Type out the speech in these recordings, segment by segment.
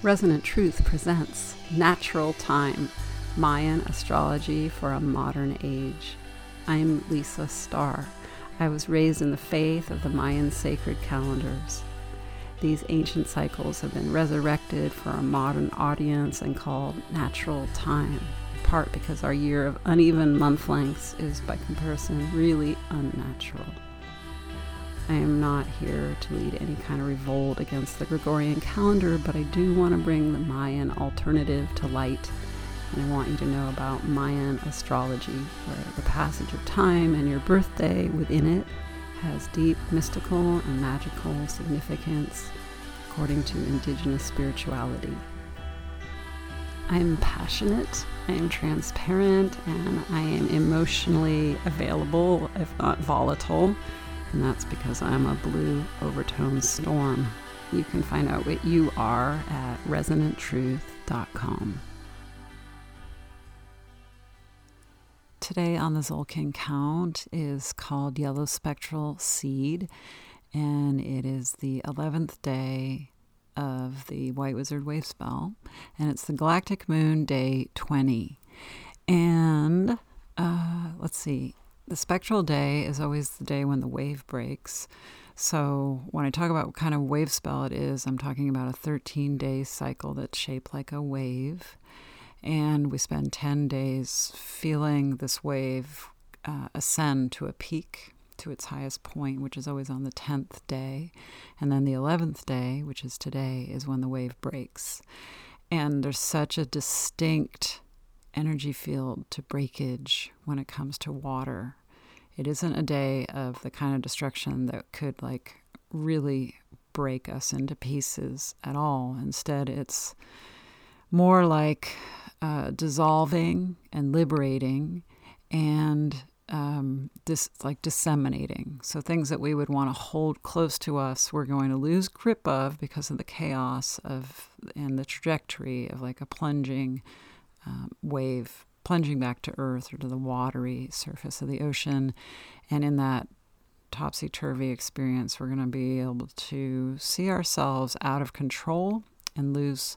Resonant Truth presents Natural Time Mayan Astrology for a Modern Age. I'm Lisa Starr. I was raised in the faith of the Mayan sacred calendars. These ancient cycles have been resurrected for a modern audience and called natural time, in part because our year of uneven month lengths is, by comparison, really unnatural. I am not here to lead any kind of revolt against the Gregorian calendar, but I do want to bring the Mayan alternative to light. And I want you to know about Mayan astrology, where the passage of time and your birthday within it has deep mystical and magical significance according to indigenous spirituality. I am passionate, I am transparent, and I am emotionally available, if not volatile and that's because I'm a blue overtone storm. You can find out what you are at resonanttruth.com. Today on the Tzolkin Count is called Yellow Spectral Seed, and it is the 11th day of the White Wizard Wave Spell, and it's the Galactic Moon Day 20. And uh, let's see, the spectral day is always the day when the wave breaks. So when I talk about what kind of wave spell it is, I'm talking about a 13 day cycle that's shaped like a wave. And we spend 10 days feeling this wave uh, ascend to a peak, to its highest point, which is always on the 10th day. And then the 11th day, which is today, is when the wave breaks. And there's such a distinct energy field to breakage when it comes to water. It isn't a day of the kind of destruction that could like really break us into pieces at all. Instead, it's more like uh, dissolving and liberating and um, dis- like disseminating. So things that we would want to hold close to us, we're going to lose grip of because of the chaos of and the trajectory of like a plunging um, wave plunging back to earth or to the watery surface of the ocean. And in that topsy turvy experience, we're going to be able to see ourselves out of control and lose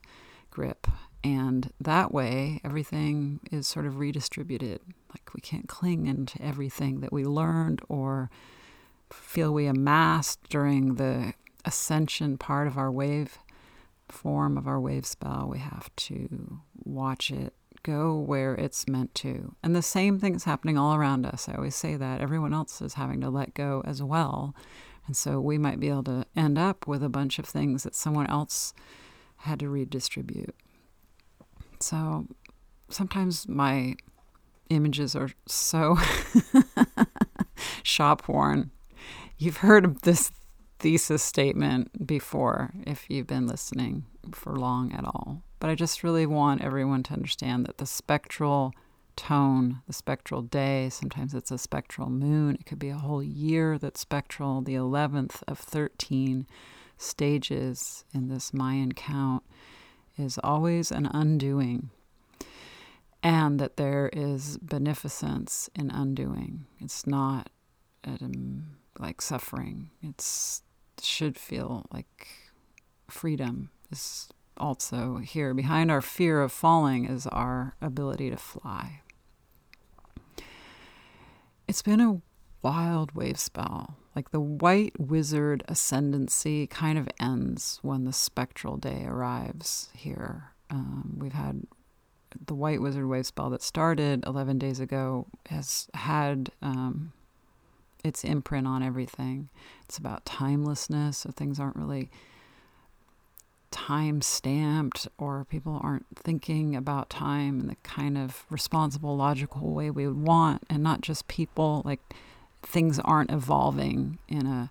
grip. And that way, everything is sort of redistributed. Like we can't cling into everything that we learned or feel we amassed during the ascension part of our wave form of our wave spell. We have to watch it go where it's meant to. And the same thing is happening all around us. I always say that. Everyone else is having to let go as well. And so we might be able to end up with a bunch of things that someone else had to redistribute. So sometimes my images are so shop worn. You've heard this thesis statement before if you've been listening for long at all. But I just really want everyone to understand that the spectral tone, the spectral day, sometimes it's a spectral moon, it could be a whole year that's spectral, the 11th of 13 stages in this Mayan count is always an undoing. And that there is beneficence in undoing. It's not um, like suffering. It's should feel like freedom is also here. Behind our fear of falling is our ability to fly. It's been a wild wave spell. Like the white wizard ascendancy kind of ends when the spectral day arrives here. Um, we've had the white wizard wave spell that started 11 days ago has had um, its imprint on everything. It's about timelessness, so things aren't really time stamped or people aren't thinking about time in the kind of responsible, logical way we would want, and not just people. Like things aren't evolving in a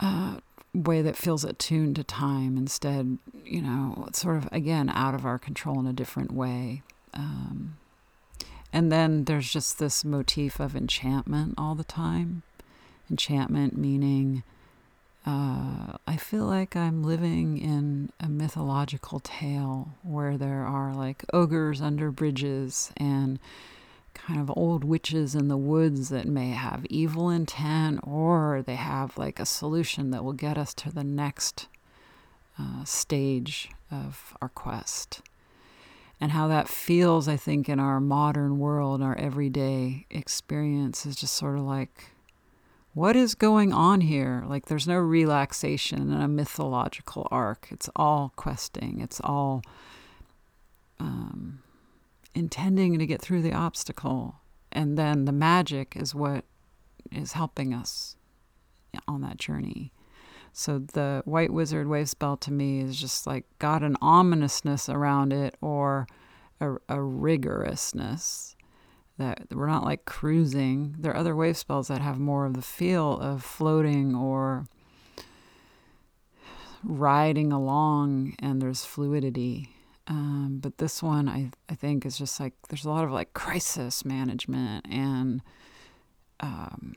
uh, way that feels attuned to time. Instead, you know, it's sort of again out of our control in a different way. Um, and then there's just this motif of enchantment all the time. Enchantment meaning uh, I feel like I'm living in a mythological tale where there are like ogres under bridges and kind of old witches in the woods that may have evil intent or they have like a solution that will get us to the next uh, stage of our quest. And how that feels, I think, in our modern world, our everyday experience is just sort of like, what is going on here? Like, there's no relaxation in a mythological arc. It's all questing, it's all um, intending to get through the obstacle. And then the magic is what is helping us on that journey. So the White Wizard wave spell to me is just like got an ominousness around it or a, a rigorousness that we're not like cruising. There are other wave spells that have more of the feel of floating or riding along and there's fluidity. Um, but this one, I, I think, is just like there's a lot of like crisis management and um,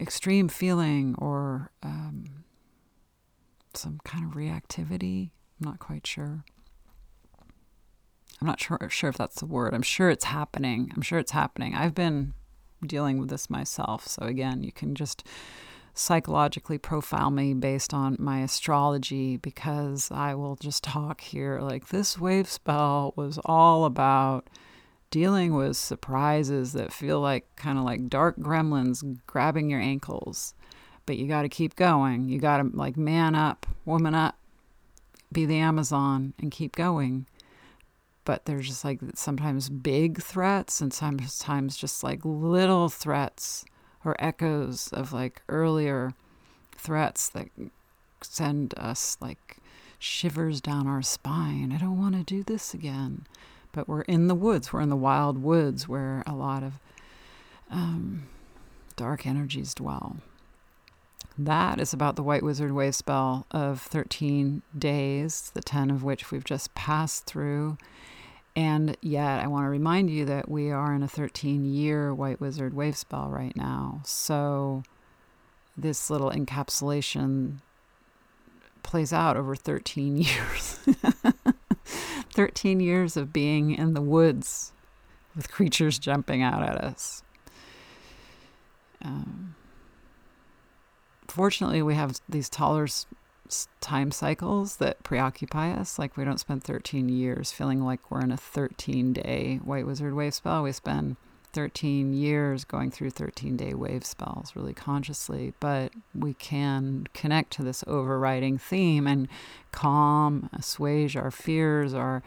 extreme feeling or um, some kind of reactivity. I'm not quite sure. I'm not sure, sure if that's the word. I'm sure it's happening. I'm sure it's happening. I've been dealing with this myself. So, again, you can just psychologically profile me based on my astrology because I will just talk here like this wave spell was all about dealing with surprises that feel like kind of like dark gremlins grabbing your ankles. But you got to keep going. You got to like man up, woman up, be the Amazon and keep going. But there's just like sometimes big threats and sometimes just like little threats or echoes of like earlier threats that send us like shivers down our spine. I don't want to do this again. But we're in the woods. We're in the wild woods where a lot of um, dark energies dwell. That is about the White Wizard Wave spell of 13 days, the 10 of which we've just passed through. And yet, I want to remind you that we are in a 13 year White Wizard wave spell right now. So, this little encapsulation plays out over 13 years. 13 years of being in the woods with creatures jumping out at us. Um, fortunately, we have these taller time cycles that preoccupy us. Like we don't spend 13 years feeling like we're in a 13 day White Wizard wave spell. We spend 13 years going through 13 day wave spells really consciously, but we can connect to this overriding theme and calm, assuage our fears, our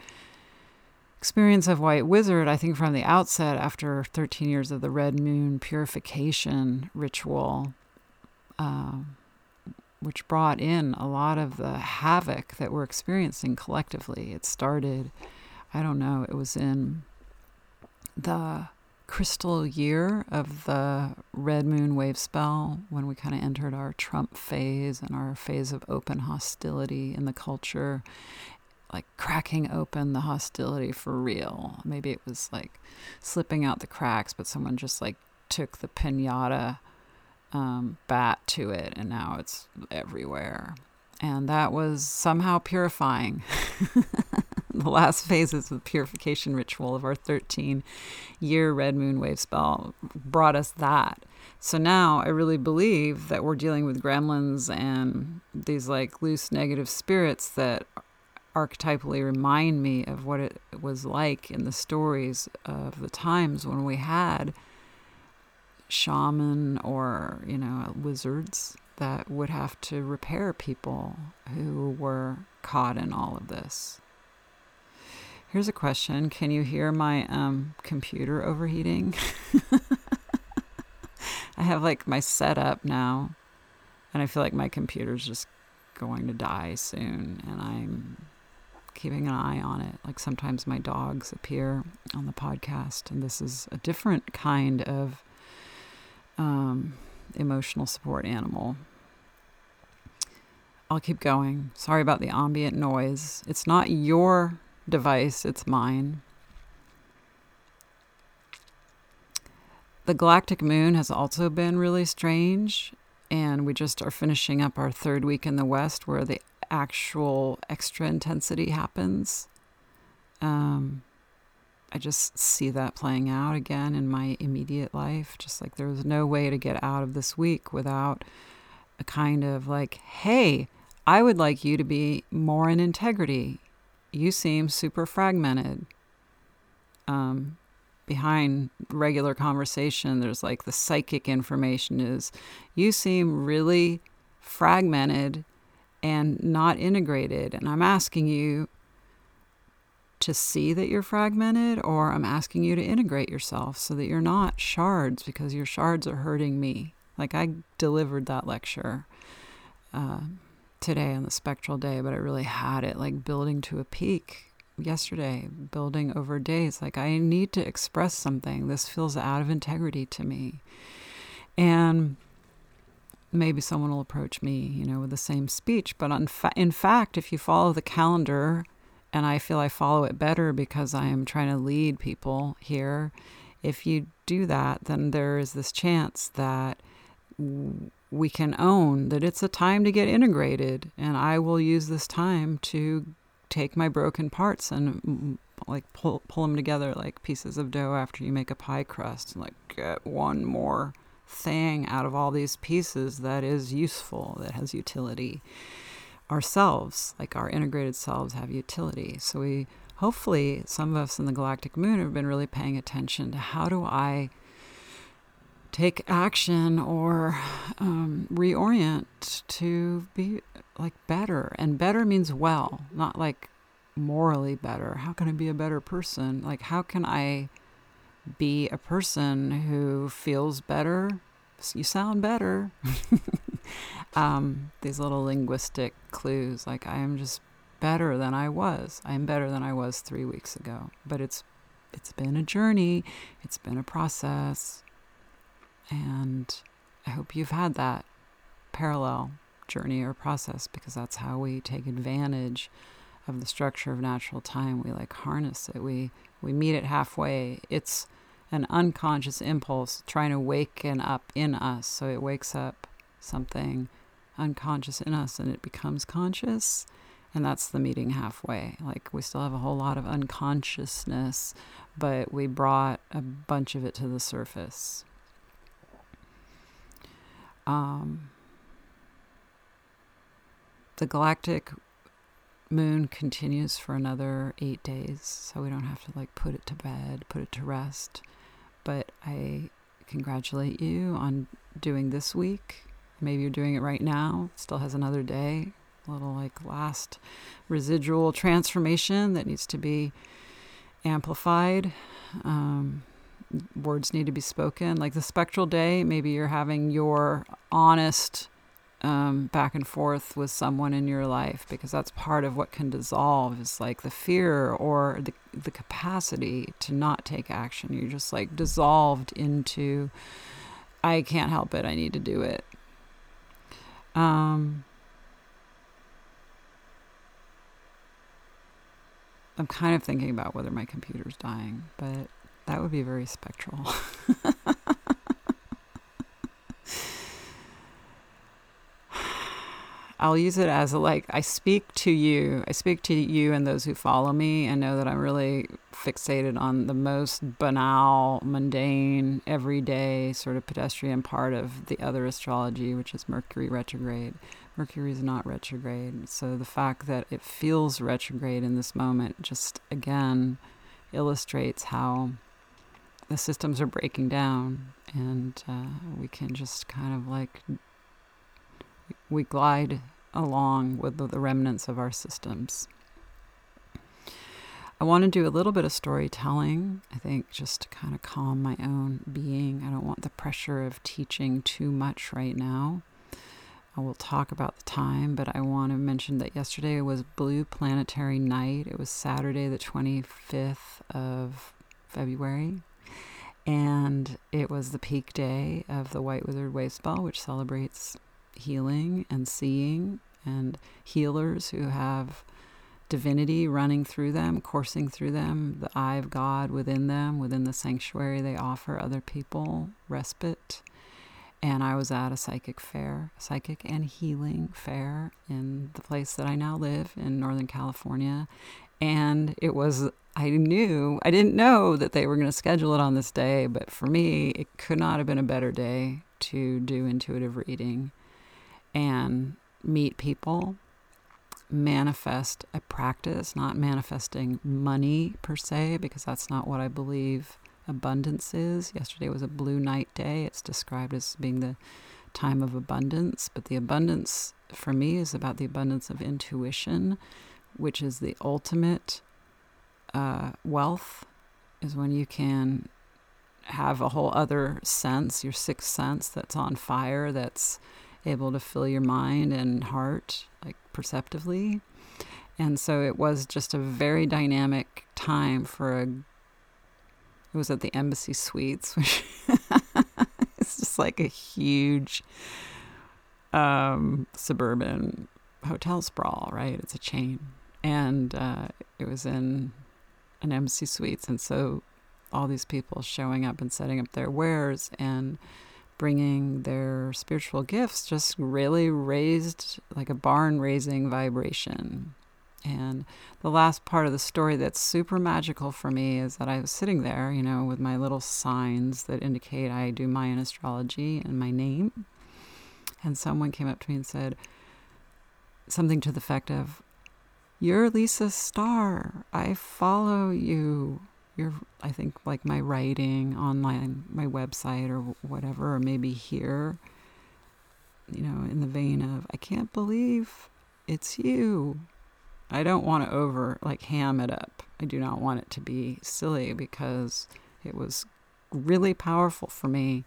experience of White Wizard. I think from the outset, after 13 years of the Red Moon purification ritual, uh, which brought in a lot of the havoc that we're experiencing collectively. It started, I don't know, it was in the crystal year of the red moon wave spell when we kind of entered our Trump phase and our phase of open hostility in the culture, like cracking open the hostility for real. Maybe it was like slipping out the cracks, but someone just like took the pinata um, bat to it, and now it's everywhere. And that was somehow purifying. the last phases of the purification ritual of our 13 year red moon wave spell brought us that. So now I really believe that we're dealing with gremlins and these like loose negative spirits that archetypally remind me of what it was like in the stories of the times when we had shaman or, you know, wizards that would have to repair people who were caught in all of this. Here's a question Can you hear my um, computer overheating? I have like my setup now, and I feel like my computer's just going to die soon, and I'm keeping an eye on it. Like sometimes my dogs appear on the podcast, and this is a different kind of um, emotional support animal. I'll keep going. Sorry about the ambient noise. It's not your device, it's mine. The galactic moon has also been really strange, and we just are finishing up our third week in the West where the actual extra intensity happens. Um, I just see that playing out again in my immediate life. Just like there was no way to get out of this week without a kind of like, hey, I would like you to be more in integrity. You seem super fragmented. Um, behind regular conversation, there's like the psychic information is you seem really fragmented and not integrated. And I'm asking you to see that you're fragmented, or I'm asking you to integrate yourself so that you're not shards because your shards are hurting me. Like I delivered that lecture uh, today on the spectral day, but I really had it like building to a peak yesterday, building over days. Like I need to express something. This feels out of integrity to me. And maybe someone will approach me, you know, with the same speech. But fa- in fact, if you follow the calendar, and I feel I follow it better because I am trying to lead people here. If you do that, then there is this chance that we can own that it's a time to get integrated, and I will use this time to take my broken parts and like pull pull them together like pieces of dough after you make a pie crust, and like get one more thing out of all these pieces that is useful, that has utility ourselves, like our integrated selves, have utility. So we hopefully some of us in the galactic moon have been really paying attention to how do I take action or um, reorient to be like better. And better means well, not like morally better. How can I be a better person? Like, how can I be a person who feels better? You sound better. um, these little linguistic clues. Like I am just better than I was. I am better than I was three weeks ago. But it's it's been a journey. It's been a process, and I hope you've had that parallel journey or process because that's how we take advantage of the structure of natural time. We like harness it. We we meet it halfway. It's an unconscious impulse trying to waken up in us. So it wakes up something unconscious in us and it becomes conscious. And that's the meeting halfway. Like we still have a whole lot of unconsciousness, but we brought a bunch of it to the surface. Um, the galactic moon continues for another eight days, so we don't have to like put it to bed, put it to rest. But I congratulate you on doing this week Maybe you're doing it right now, still has another day, a little like last residual transformation that needs to be amplified. Um, words need to be spoken. Like the spectral day, maybe you're having your honest um, back and forth with someone in your life because that's part of what can dissolve is like the fear or the, the capacity to not take action. You're just like dissolved into, I can't help it, I need to do it. Um, I'm kind of thinking about whether my computer's dying, but that would be very spectral. I'll use it as a like I speak to you. I speak to you and those who follow me and know that I'm really fixated on the most banal, mundane, everyday sort of pedestrian part of the other astrology, which is Mercury retrograde. Mercury is not retrograde. So the fact that it feels retrograde in this moment just again illustrates how the systems are breaking down and uh, we can just kind of like we glide along with the, the remnants of our systems. I want to do a little bit of storytelling, I think, just to kind of calm my own being. I don't want the pressure of teaching too much right now. I will talk about the time, but I want to mention that yesterday was Blue Planetary Night. It was Saturday, the 25th of February, and it was the peak day of the White Wizard Wave Spell, which celebrates healing and seeing and healers who have divinity running through them, coursing through them, the eye of God within them, within the sanctuary they offer other people respite. And I was at a psychic fair, psychic and healing fair in the place that I now live in Northern California. And it was, I knew, I didn't know that they were going to schedule it on this day, but for me, it could not have been a better day to do intuitive reading and meet people manifest a practice, not manifesting money per se, because that's not what I believe abundance is. Yesterday was a blue night day. It's described as being the time of abundance, but the abundance for me is about the abundance of intuition, which is the ultimate uh, wealth, is when you can have a whole other sense, your sixth sense that's on fire, that's able to fill your mind and heart, like perceptively. And so it was just a very dynamic time for a. It was at the Embassy Suites, which it's just like a huge um, suburban hotel sprawl, right? It's a chain. And uh, it was in an Embassy Suites. And so all these people showing up and setting up their wares and bringing their spiritual gifts just really raised like a barn raising vibration. And the last part of the story that's super magical for me is that I was sitting there, you know, with my little signs that indicate I do Mayan astrology and my name. And someone came up to me and said something to the effect of, You're Lisa Starr. I follow you your I think like my writing online, my website or whatever, or maybe here, you know, in the vein of I can't believe it's you. I don't want to over like ham it up. I do not want it to be silly because it was really powerful for me.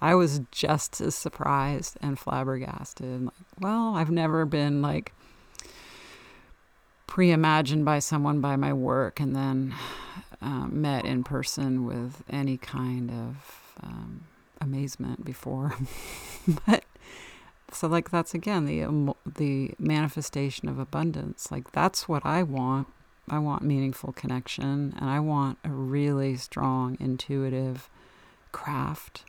I was just as surprised and flabbergasted. Like, well, I've never been like pre-imagined by someone by my work and then um, met in person with any kind of um, amazement before. but so like that's again the um, the manifestation of abundance. Like that's what I want. I want meaningful connection and I want a really strong intuitive craft.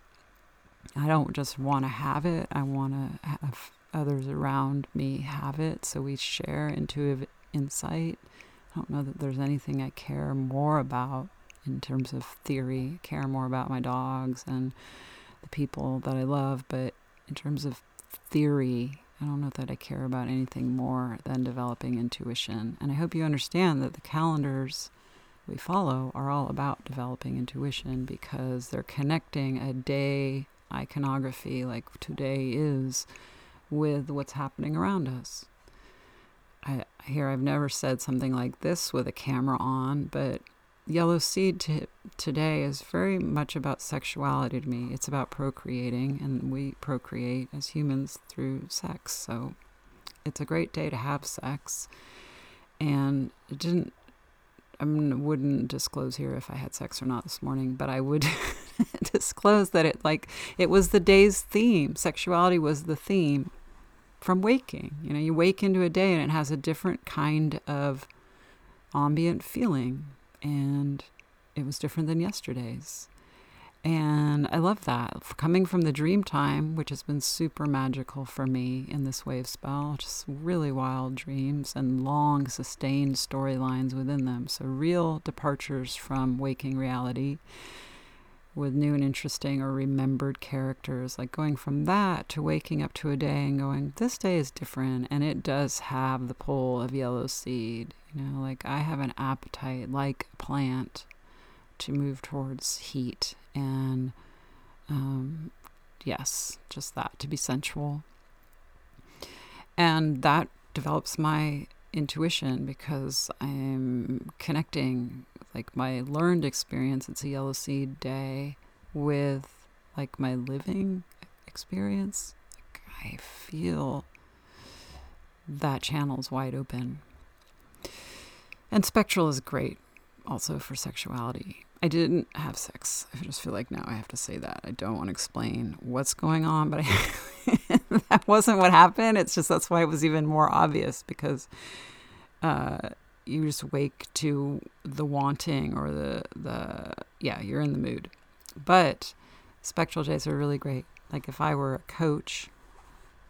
I don't just want to have it. I want to have others around me have it so we share intuitive insight I don't know that there's anything I care more about in terms of theory. I care more about my dogs and the people that I love, but in terms of theory, I don't know that I care about anything more than developing intuition. And I hope you understand that the calendars we follow are all about developing intuition because they're connecting a day iconography like today is with what's happening around us. I here I've never said something like this with a camera on, but Yellow Seed today is very much about sexuality to me. It's about procreating, and we procreate as humans through sex. So it's a great day to have sex. And it didn't, I mean, wouldn't disclose here if I had sex or not this morning, but I would disclose that it like it was the day's theme. Sexuality was the theme from waking. You know, you wake into a day and it has a different kind of ambient feeling. And it was different than yesterday's. And I love that. Coming from the dream time, which has been super magical for me in this wave spell, just really wild dreams and long, sustained storylines within them. So, real departures from waking reality with new and interesting or remembered characters. Like going from that to waking up to a day and going, this day is different. And it does have the pull of yellow seed. You know, like I have an appetite, like a plant, to move towards heat. And um, yes, just that, to be sensual. And that develops my intuition because I'm connecting like my learned experience it's a yellow seed day with like my living experience like i feel that channel's wide open. And spectral is great also for sexuality. I didn't have sex. I just feel like now i have to say that. I don't want to explain what's going on but I, that wasn't what happened. It's just that's why it was even more obvious because uh, you just wake to the wanting or the the yeah you're in the mood. But spectral days are really great. Like if i were a coach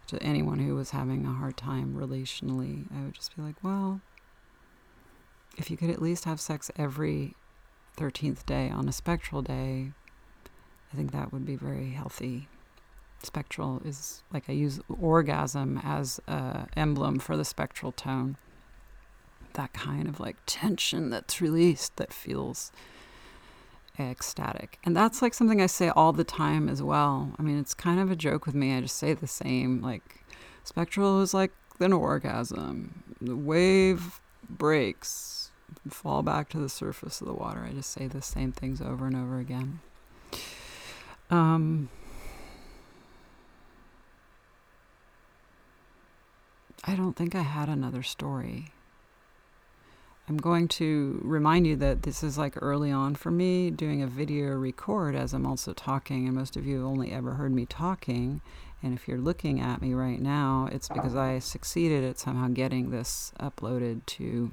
to anyone who was having a hard time relationally i would just be like well if you could at least have sex every 13th day on a spectral day i think that would be very healthy. Spectral is like I use orgasm as a emblem for the spectral tone. That kind of like tension that's released that feels ecstatic. And that's like something I say all the time as well. I mean, it's kind of a joke with me. I just say the same. Like, spectral is like an orgasm. The wave breaks, fall back to the surface of the water. I just say the same things over and over again. Um, I don't think I had another story. I'm going to remind you that this is like early on for me doing a video record as I'm also talking, and most of you have only ever heard me talking. And if you're looking at me right now, it's because I succeeded at somehow getting this uploaded to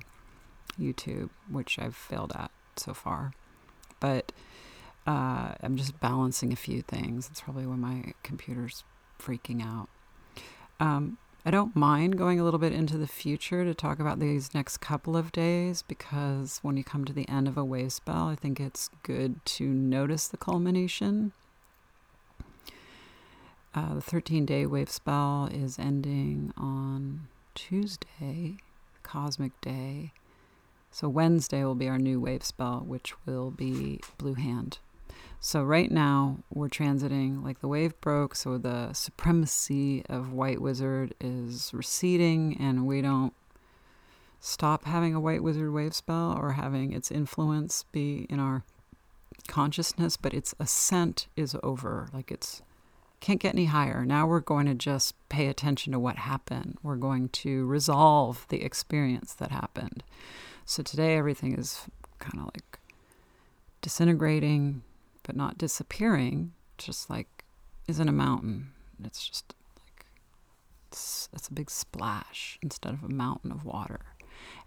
YouTube, which I've failed at so far. But uh, I'm just balancing a few things. It's probably when my computer's freaking out. Um, I don't mind going a little bit into the future to talk about these next couple of days because when you come to the end of a wave spell, I think it's good to notice the culmination. Uh, the 13 day wave spell is ending on Tuesday, Cosmic Day. So Wednesday will be our new wave spell, which will be Blue Hand. So right now we're transiting like the wave broke, so the supremacy of White Wizard is receding, and we don't stop having a White Wizard wave spell or having its influence be in our consciousness, but its ascent is over. Like it's can't get any higher. Now we're going to just pay attention to what happened. We're going to resolve the experience that happened. So today everything is kind of like disintegrating, but not disappearing, just like isn't a mountain. It's just like it's, it's a big splash instead of a mountain of water.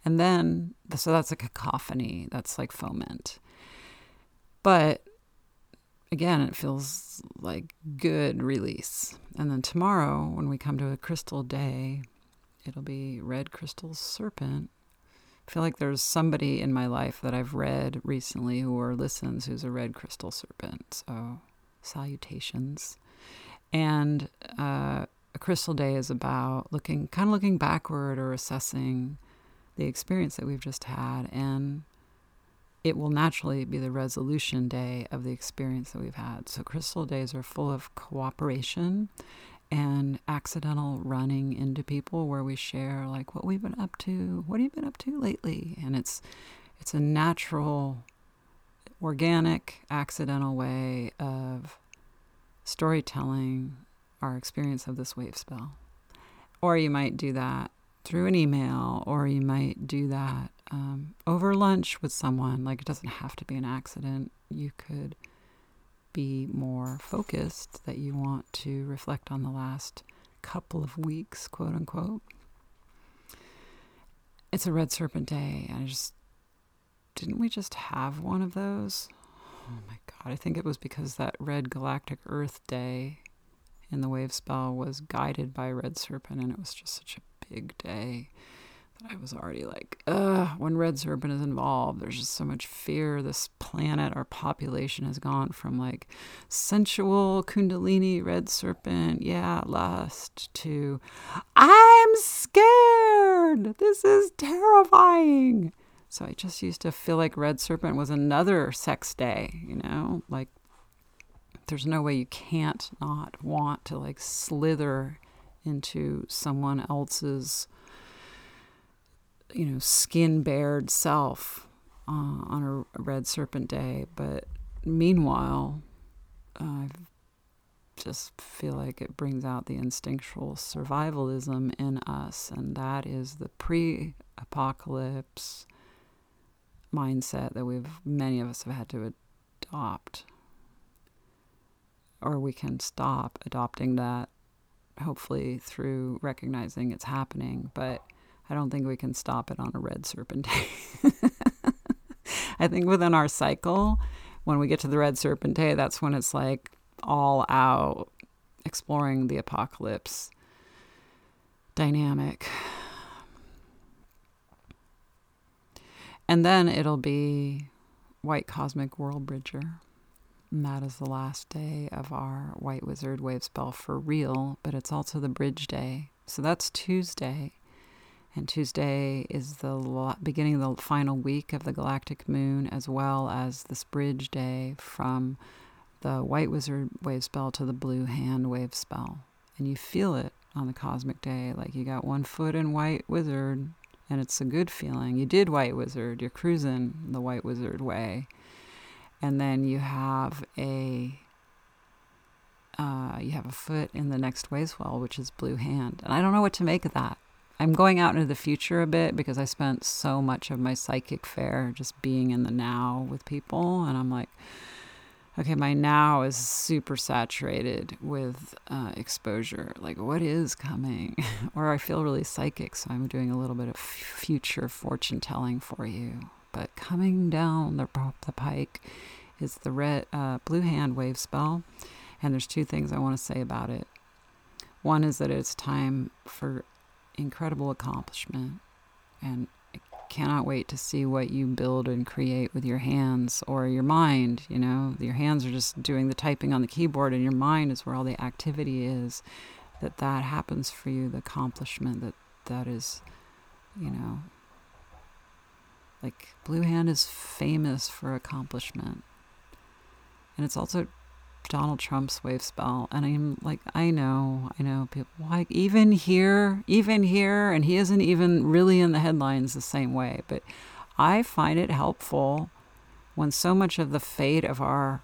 And then, so that's a cacophony, that's like foment. But again, it feels like good release. And then tomorrow, when we come to a crystal day, it'll be red crystal serpent I feel like there's somebody in my life that I've read recently who or listens who's a red crystal serpent. So, salutations. And uh, a crystal day is about looking, kind of looking backward or assessing the experience that we've just had. And it will naturally be the resolution day of the experience that we've had. So, crystal days are full of cooperation and accidental running into people where we share like what we've been up to? What have you been up to lately? And it's it's a natural organic accidental way of storytelling our experience of this wave spell. Or you might do that through an email or you might do that um, over lunch with someone. Like it doesn't have to be an accident. You could be more focused, that you want to reflect on the last couple of weeks, quote unquote. It's a red serpent day. And I just didn't we just have one of those? Oh my god, I think it was because that red galactic earth day in the wave spell was guided by red serpent and it was just such a big day. I was already like, ugh, when Red Serpent is involved, there's just so much fear. This planet, our population has gone from like sensual Kundalini Red Serpent, yeah, lust, to I'm scared. This is terrifying. So I just used to feel like Red Serpent was another sex day, you know? Like, there's no way you can't not want to like slither into someone else's you know, skin bared self uh, on a, red serpent day. But meanwhile, I just feel like it brings out the instinctual survivalism in us, and that is the pre apocalypse mindset that we've many of us have had to adopt. Or we can stop adopting that, hopefully, through recognizing it's happening. But I don't think we can stop it on a red serpent day. I think within our cycle, when we get to the red serpent day, that's when it's like all out exploring the apocalypse dynamic. And then it'll be White Cosmic World Bridger. And that is the last day of our White Wizard wave spell for real, but it's also the bridge day. So that's Tuesday. And Tuesday is the beginning of the final week of the galactic moon, as well as this bridge day from the White Wizard wave spell to the Blue Hand wave spell. And you feel it on the cosmic day. Like you got one foot in White Wizard, and it's a good feeling. You did White Wizard, you're cruising the White Wizard way. And then you have a uh, you have a foot in the next wave swell, which is blue hand. And I don't know what to make of that. I'm going out into the future a bit because I spent so much of my psychic fair just being in the now with people. And I'm like, okay, my now is super saturated with uh, exposure. Like, what is coming? or I feel really psychic, so I'm doing a little bit of future fortune telling for you. But coming down the, the pike is the red uh, blue hand wave spell, and there's two things I want to say about it. One is that it's time for incredible accomplishment, and I cannot wait to see what you build and create with your hands or your mind. You know, your hands are just doing the typing on the keyboard, and your mind is where all the activity is. That that happens for you, the accomplishment that that is, you know, like Blue Hand is famous for accomplishment, and it's also Donald Trump's wave spell. And I'm like, I know, I know people like even here, even here, and he isn't even really in the headlines the same way. But I find it helpful when so much of the fate of our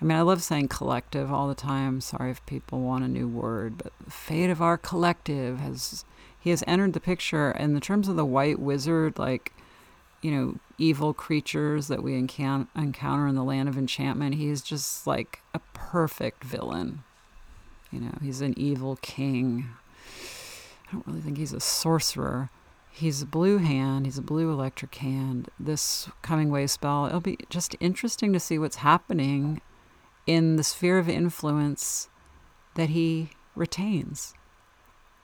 I mean, I love saying collective all the time. Sorry if people want a new word, but the fate of our collective has he has entered the picture in the terms of the white wizard, like you know, evil creatures that we encan- encounter in the land of enchantment. He is just like a perfect villain. You know, he's an evil king. I don't really think he's a sorcerer. He's a blue hand, he's a blue electric hand. This coming wave spell, it'll be just interesting to see what's happening in the sphere of influence that he retains.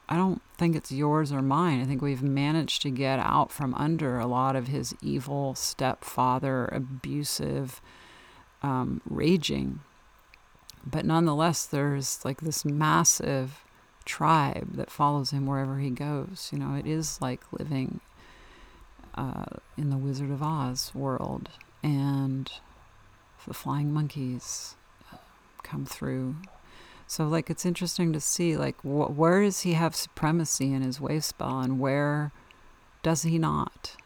I don't think it's yours or mine. I think we've managed to get out from under a lot of his evil stepfather, abusive, um, raging. But nonetheless, there's like this massive tribe that follows him wherever he goes. You know, it is like living uh, in the Wizard of Oz world. And the flying monkeys come through so like it's interesting to see like wh- where does he have supremacy in his wave spell and where does he not?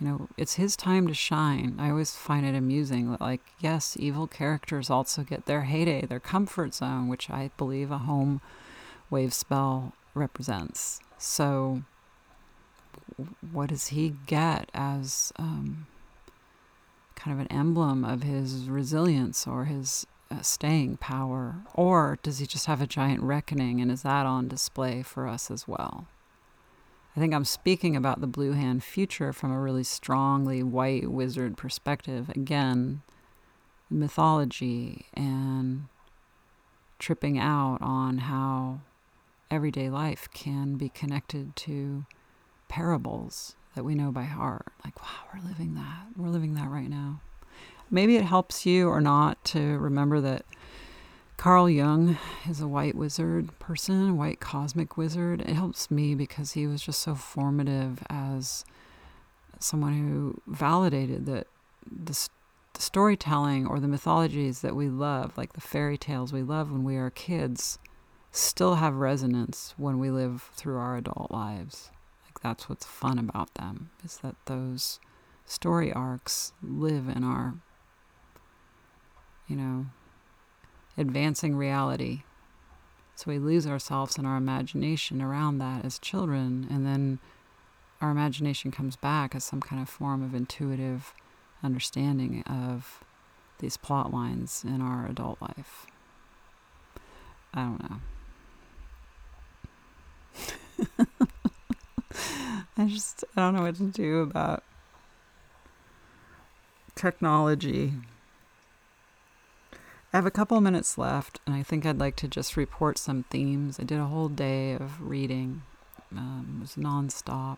You know, it's his time to shine. I always find it amusing that like yes, evil characters also get their heyday, their comfort zone, which I believe a home wave spell represents. So what does he get as um, kind of an emblem of his resilience or his staying power? Or does he just have a giant reckoning and is that on display for us as well? I think I'm speaking about the Blue Hand future from a really strongly white wizard perspective. Again, mythology and tripping out on how everyday life can be connected to parables that we know by heart. Like, wow, we're living that. We're living that right now maybe it helps you or not to remember that Carl Jung is a white wizard person, a white cosmic wizard. It helps me because he was just so formative as someone who validated that the, the storytelling or the mythologies that we love, like the fairy tales we love when we are kids, still have resonance when we live through our adult lives. Like that's what's fun about them is that those story arcs live in our you know, advancing reality. So we lose ourselves in our imagination around that as children, and then our imagination comes back as some kind of form of intuitive understanding of these plot lines in our adult life. I don't know. I just I don't know what to do about technology I have a couple minutes left, and I think I'd like to just report some themes. I did a whole day of reading, um, it was nonstop.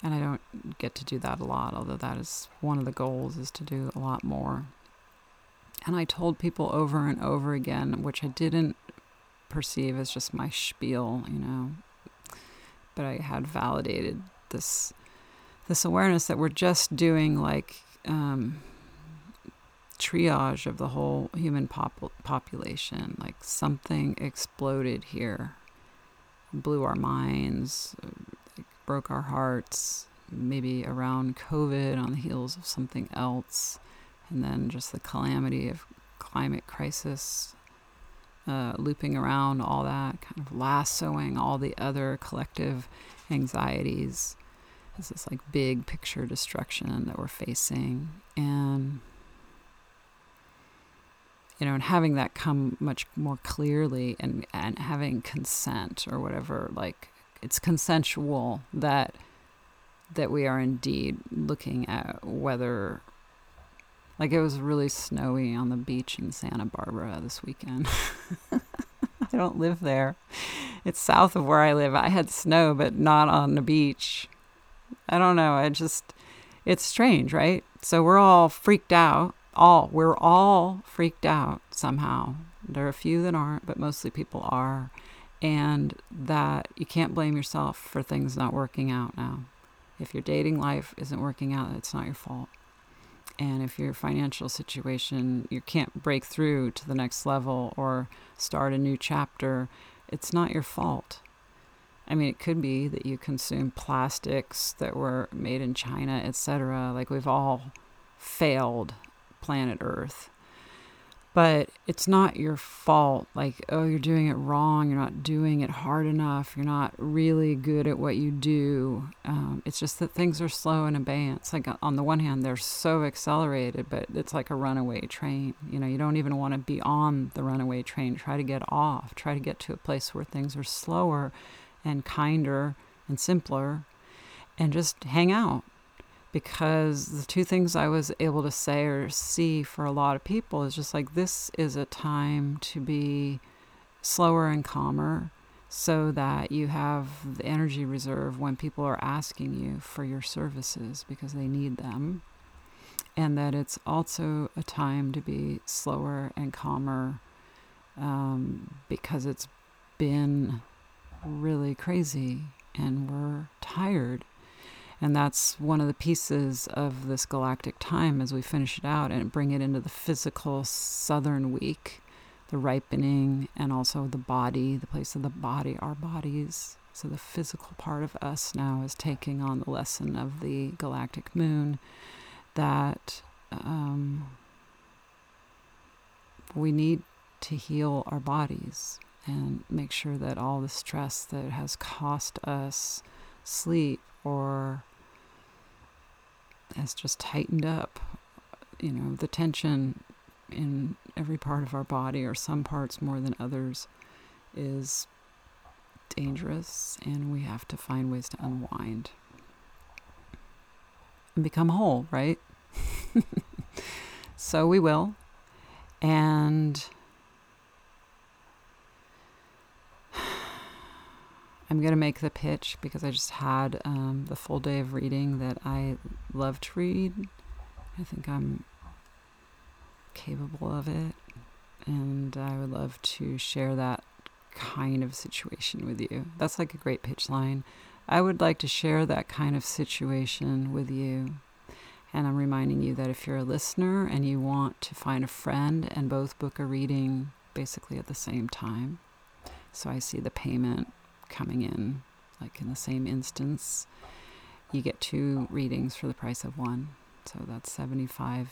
and I don't get to do that a lot, although that is one of the goals is to do a lot more. And I told people over and over again, which I didn't perceive as just my spiel, you know, but I had validated this this awareness that we're just doing like um, triage of the whole human pop- population. Like something exploded here, blew our minds, broke our hearts. Maybe around COVID, on the heels of something else, and then just the calamity of climate crisis uh, looping around all that, kind of lassoing all the other collective anxieties this like big picture destruction that we're facing. And you know, and having that come much more clearly and, and having consent or whatever, like it's consensual that that we are indeed looking at whether like it was really snowy on the beach in Santa Barbara this weekend. I don't live there. It's south of where I live. I had snow, but not on the beach. I don't know. I just, it's strange, right? So we're all freaked out. All, we're all freaked out somehow. There are a few that aren't, but mostly people are. And that you can't blame yourself for things not working out now. If your dating life isn't working out, it's not your fault and if your financial situation you can't break through to the next level or start a new chapter it's not your fault i mean it could be that you consume plastics that were made in china etc like we've all failed planet earth but it's not your fault. Like, oh, you're doing it wrong. You're not doing it hard enough. You're not really good at what you do. Um, it's just that things are slow in abeyance. Like, on the one hand, they're so accelerated, but it's like a runaway train. You know, you don't even want to be on the runaway train. Try to get off. Try to get to a place where things are slower and kinder and simpler and just hang out because the two things I was able to say or see for a lot of people is just like this is a time to be slower and calmer so that you have the energy reserve when people are asking you for your services because they need them. And that it's also a time to be slower and calmer um, because it's been really crazy and we're tired and that's one of the pieces of this galactic time as we finish it out and bring it into the physical southern week, the ripening, and also the body, the place of the body, our bodies. So the physical part of us now is taking on the lesson of the galactic moon that um, we need to heal our bodies and make sure that all the stress that has cost us sleep or has just tightened up. You know, the tension in every part of our body, or some parts more than others, is dangerous, and we have to find ways to unwind and become whole, right? so we will. And I'm going to make the pitch because I just had um, the full day of reading that I love to read. I think I'm capable of it. And I would love to share that kind of situation with you. That's like a great pitch line. I would like to share that kind of situation with you. And I'm reminding you that if you're a listener and you want to find a friend and both book a reading basically at the same time, so I see the payment coming in, like in the same instance, you get two readings for the price of one. So that's 75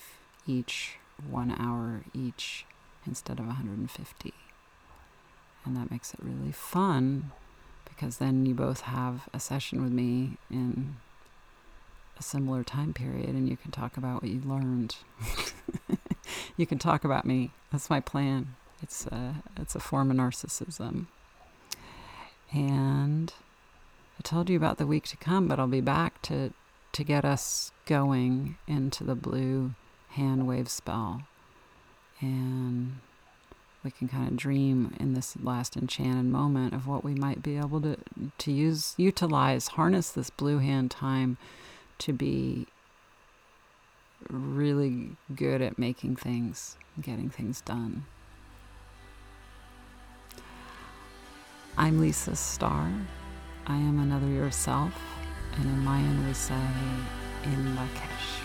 each, one hour each, instead of 150. And that makes it really fun because then you both have a session with me in a similar time period and you can talk about what you learned. you can talk about me. That's my plan. It's a, it's a form of narcissism. And I told you about the week to come, but I'll be back to, to get us going into the blue hand wave spell. And we can kind of dream in this last enchanted moment of what we might be able to to use utilize harness this blue hand time to be really good at making things getting things done i'm lisa starr. I am another yourself and in mayan we say in lakesh